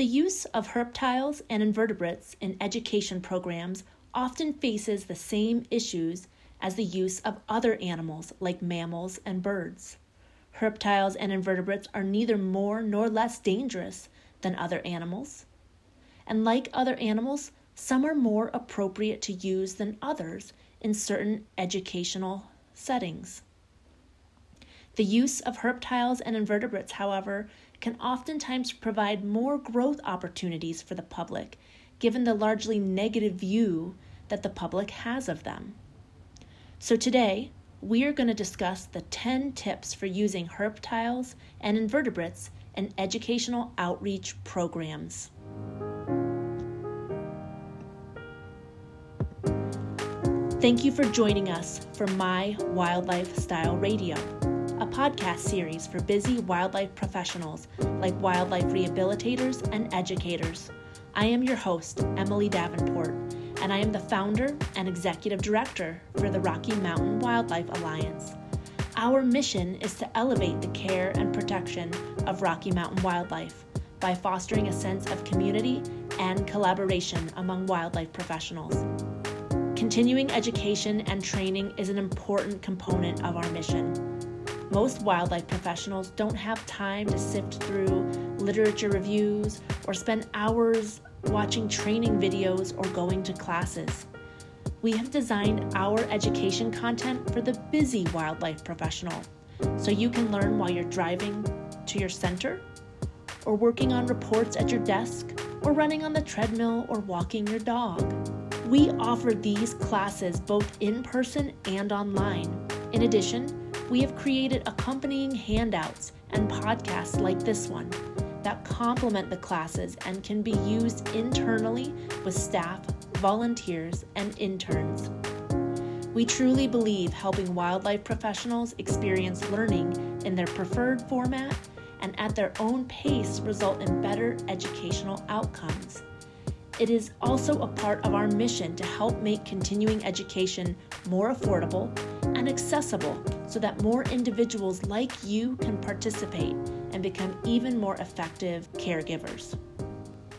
The use of herptiles and invertebrates in education programs often faces the same issues as the use of other animals like mammals and birds. Herptiles and invertebrates are neither more nor less dangerous than other animals. And like other animals, some are more appropriate to use than others in certain educational settings. The use of herptiles and invertebrates, however, can oftentimes provide more growth opportunities for the public, given the largely negative view that the public has of them. So, today, we are going to discuss the 10 tips for using herptiles and invertebrates in educational outreach programs. Thank you for joining us for My Wildlife Style Radio, a podcast series for busy wildlife professionals like wildlife rehabilitators and educators. I am your host, Emily Davenport, and I am the founder and executive director for the Rocky Mountain Wildlife Alliance. Our mission is to elevate the care and protection of Rocky Mountain wildlife by fostering a sense of community and collaboration among wildlife professionals. Continuing education and training is an important component of our mission. Most wildlife professionals don't have time to sift through literature reviews or spend hours watching training videos or going to classes. We have designed our education content for the busy wildlife professional so you can learn while you're driving to your center, or working on reports at your desk, or running on the treadmill, or walking your dog. We offer these classes both in person and online. In addition, we have created accompanying handouts and podcasts like this one that complement the classes and can be used internally with staff, volunteers, and interns. We truly believe helping wildlife professionals experience learning in their preferred format and at their own pace result in better educational outcomes. It is also a part of our mission to help make continuing education more affordable and accessible so that more individuals like you can participate and become even more effective caregivers.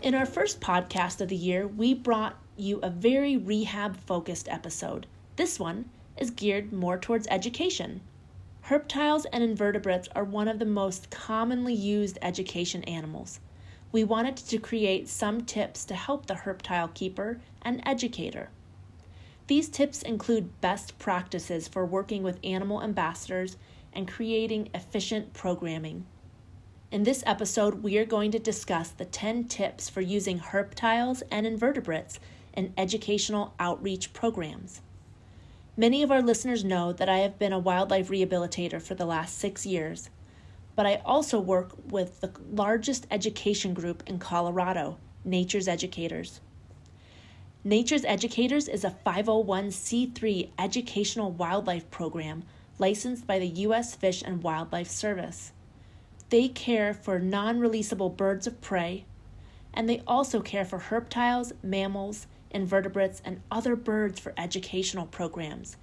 In our first podcast of the year, we brought you a very rehab focused episode. This one is geared more towards education. Herptiles and invertebrates are one of the most commonly used education animals we wanted to create some tips to help the herptile keeper and educator. These tips include best practices for working with animal ambassadors and creating efficient programming. In this episode, we are going to discuss the 10 tips for using herptiles and invertebrates in educational outreach programs. Many of our listeners know that I have been a wildlife rehabilitator for the last six years but I also work with the largest education group in Colorado, Nature's Educators. Nature's Educators is a 501c3 educational wildlife program licensed by the U.S. Fish and Wildlife Service. They care for non releasable birds of prey, and they also care for herptiles, mammals, invertebrates, and other birds for educational programs.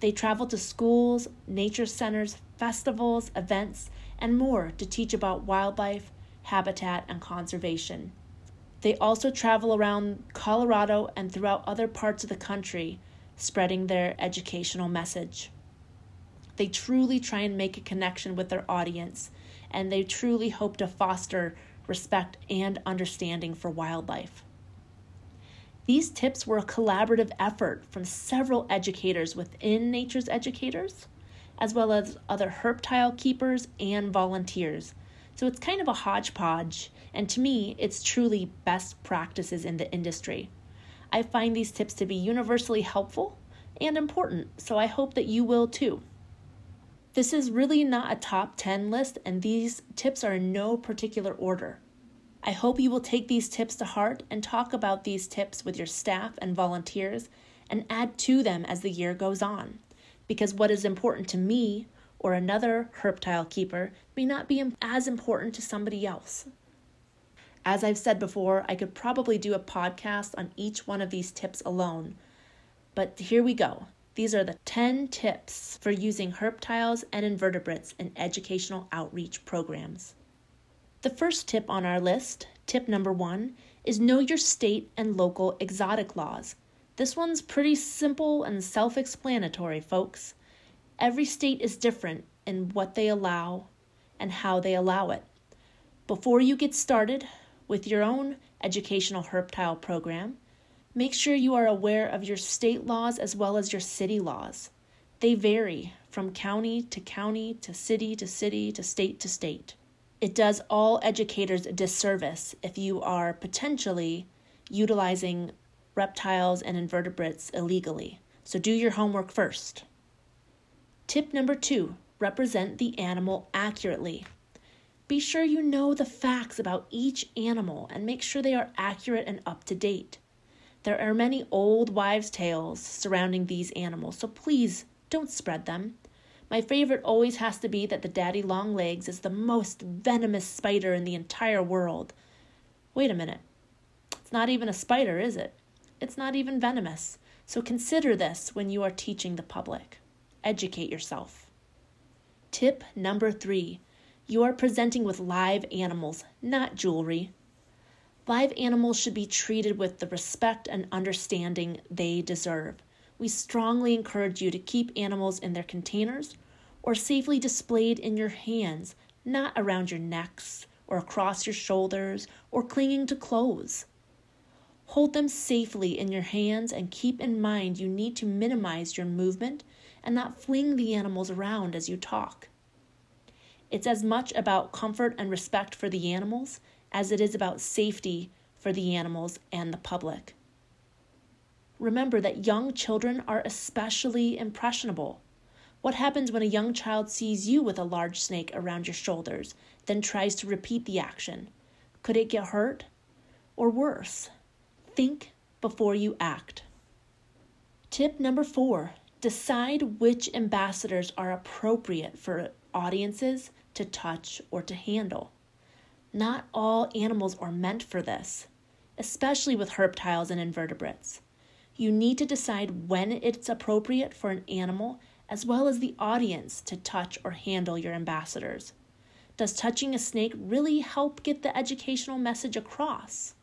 They travel to schools, nature centers, festivals, events, and more to teach about wildlife, habitat, and conservation. They also travel around Colorado and throughout other parts of the country, spreading their educational message. They truly try and make a connection with their audience, and they truly hope to foster respect and understanding for wildlife. These tips were a collaborative effort from several educators within Nature's Educators as well as other herptile keepers and volunteers. So it's kind of a hodgepodge, and to me, it's truly best practices in the industry. I find these tips to be universally helpful and important, so I hope that you will too. This is really not a top 10 list, and these tips are in no particular order. I hope you will take these tips to heart and talk about these tips with your staff and volunteers and add to them as the year goes on because what is important to me or another herptile keeper may not be as important to somebody else. As I've said before, I could probably do a podcast on each one of these tips alone. But here we go. These are the 10 tips for using herptiles and invertebrates in educational outreach programs. The first tip on our list, tip number one, is know your state and local exotic laws. This one's pretty simple and self explanatory, folks. Every state is different in what they allow and how they allow it. Before you get started with your own educational herptile program, make sure you are aware of your state laws as well as your city laws. They vary from county to county to city to city to state to state. It does all educators a disservice if you are potentially utilizing reptiles and invertebrates illegally. So do your homework first. Tip number two represent the animal accurately. Be sure you know the facts about each animal and make sure they are accurate and up to date. There are many old wives' tales surrounding these animals, so please don't spread them. My favorite always has to be that the daddy longlegs is the most venomous spider in the entire world. Wait a minute. It's not even a spider, is it? It's not even venomous. So consider this when you are teaching the public. Educate yourself. Tip number three you are presenting with live animals, not jewelry. Live animals should be treated with the respect and understanding they deserve we strongly encourage you to keep animals in their containers or safely displayed in your hands, not around your necks or across your shoulders or clinging to clothes. Hold them safely in your hands and keep in mind you need to minimize your movement and not fling the animals around as you talk. It's as much about comfort and respect for the animals as it is about safety for the animals and the public. Remember that young children are especially impressionable. What happens when a young child sees you with a large snake around your shoulders, then tries to repeat the action? Could it get hurt? Or worse, think before you act. Tip number four decide which ambassadors are appropriate for audiences to touch or to handle. Not all animals are meant for this, especially with herptiles and invertebrates. You need to decide when it's appropriate for an animal as well as the audience to touch or handle your ambassadors. Does touching a snake really help get the educational message across?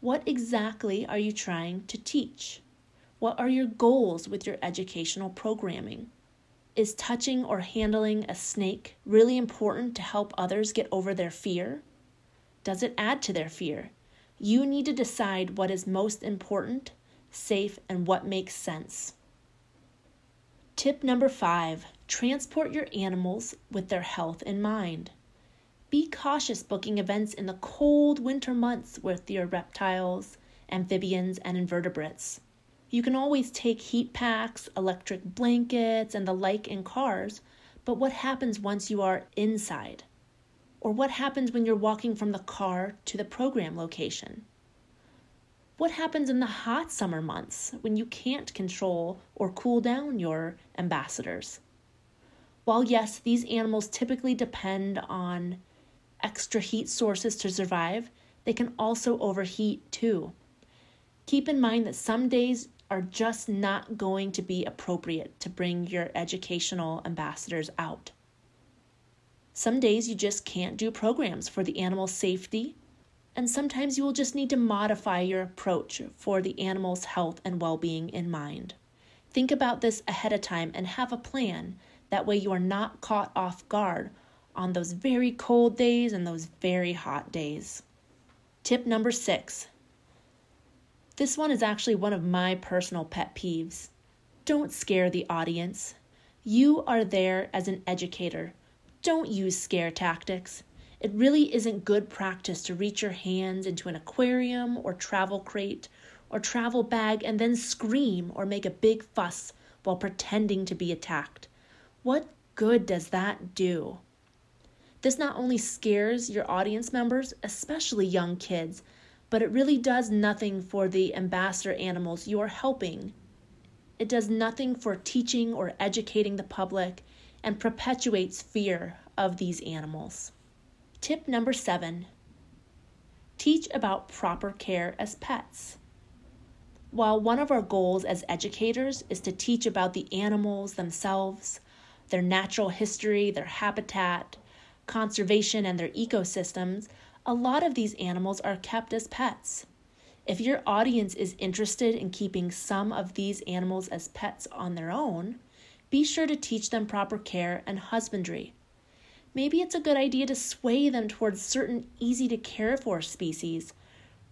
What exactly are you trying to teach? What are your goals with your educational programming? Is touching or handling a snake really important to help others get over their fear? Does it add to their fear? You need to decide what is most important safe, and what makes sense. Tip number five transport your animals with their health in mind. Be cautious booking events in the cold winter months with your reptiles, amphibians, and invertebrates. You can always take heat packs, electric blankets, and the like in cars, but what happens once you are inside? Or what happens when you're walking from the car to the program location? What happens in the hot summer months when you can't control or cool down your ambassadors? While, yes, these animals typically depend on extra heat sources to survive, they can also overheat too. Keep in mind that some days are just not going to be appropriate to bring your educational ambassadors out. Some days you just can't do programs for the animal safety and sometimes you will just need to modify your approach for the animal's health and well being in mind. Think about this ahead of time and have a plan. That way, you are not caught off guard on those very cold days and those very hot days. Tip number six this one is actually one of my personal pet peeves. Don't scare the audience. You are there as an educator. Don't use scare tactics. It really isn't good practice to reach your hands into an aquarium or travel crate or travel bag and then scream or make a big fuss while pretending to be attacked. What good does that do? This not only scares your audience members, especially young kids, but it really does nothing for the ambassador animals you are helping. It does nothing for teaching or educating the public and perpetuates fear of these animals. Tip number seven teach about proper care as pets. While one of our goals as educators is to teach about the animals themselves, their natural history, their habitat, conservation and their ecosystems, a lot of these animals are kept as pets. If your audience is interested in keeping some of these animals as pets on their own, be sure to teach them proper care and husbandry. Maybe it's a good idea to sway them towards certain easy to care for species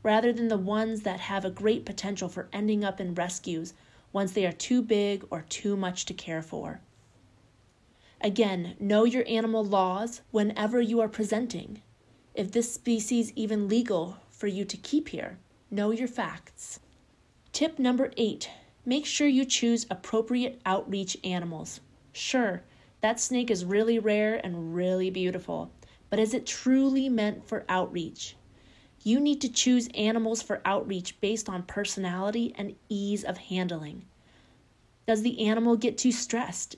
rather than the ones that have a great potential for ending up in rescues once they are too big or too much to care for. Again, know your animal laws whenever you are presenting. If this species even legal for you to keep here. Know your facts. Tip number eight make sure you choose appropriate outreach animals. Sure, that snake is really rare and really beautiful, but is it truly meant for outreach? You need to choose animals for outreach based on personality and ease of handling. Does the animal get too stressed?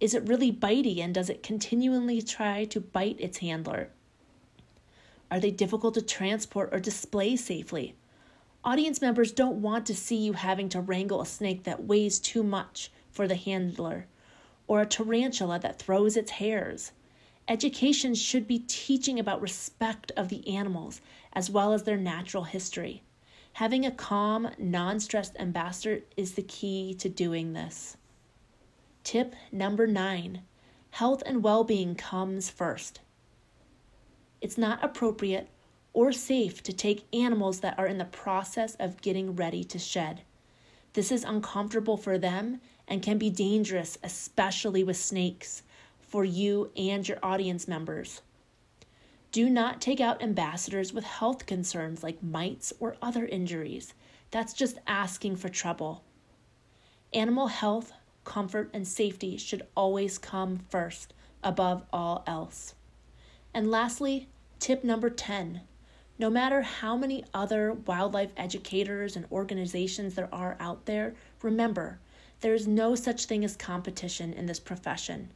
Is it really bitey and does it continually try to bite its handler? Are they difficult to transport or display safely? Audience members don't want to see you having to wrangle a snake that weighs too much for the handler or a tarantula that throws its hairs. Education should be teaching about respect of the animals as well as their natural history. Having a calm, non stressed ambassador is the key to doing this. Tip number nine health and well being comes first it's not appropriate or safe to take animals that are in the process of getting ready to shed. This is uncomfortable for them and can be dangerous, especially with snakes, for you and your audience members. Do not take out ambassadors with health concerns like mites or other injuries. That's just asking for trouble. Animal health, comfort, and safety should always come first, above all else. And lastly, tip number 10 no matter how many other wildlife educators and organizations there are out there, remember, there is no such thing as competition in this profession.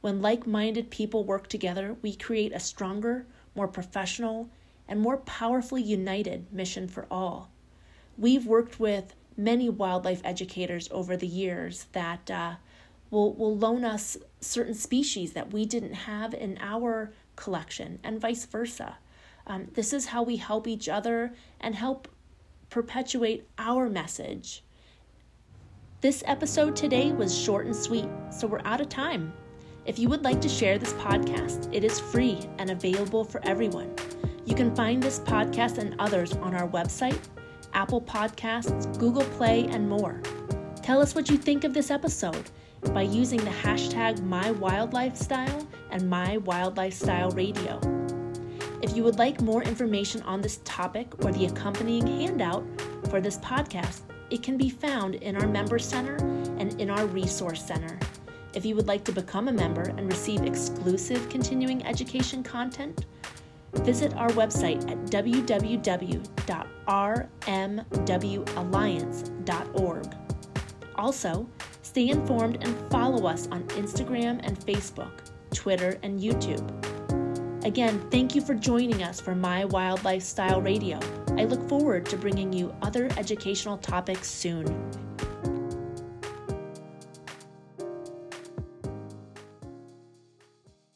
When like minded people work together, we create a stronger, more professional, and more powerfully united mission for all. We've worked with many wildlife educators over the years that uh, will, will loan us certain species that we didn't have in our collection, and vice versa. Um, this is how we help each other and help perpetuate our message. This episode today was short and sweet, so we're out of time. If you would like to share this podcast, it is free and available for everyone. You can find this podcast and others on our website, Apple Podcasts, Google Play, and more. Tell us what you think of this episode by using the hashtag MyWildlifestyle and Radio. If you would like more information on this topic or the accompanying handout for this podcast, it can be found in our Member Center and in our Resource Center. If you would like to become a member and receive exclusive continuing education content, visit our website at www.rmwalliance.org. Also, Stay informed and follow us on Instagram and Facebook, Twitter, and YouTube. Again, thank you for joining us for My Wildlife Style Radio. I look forward to bringing you other educational topics soon.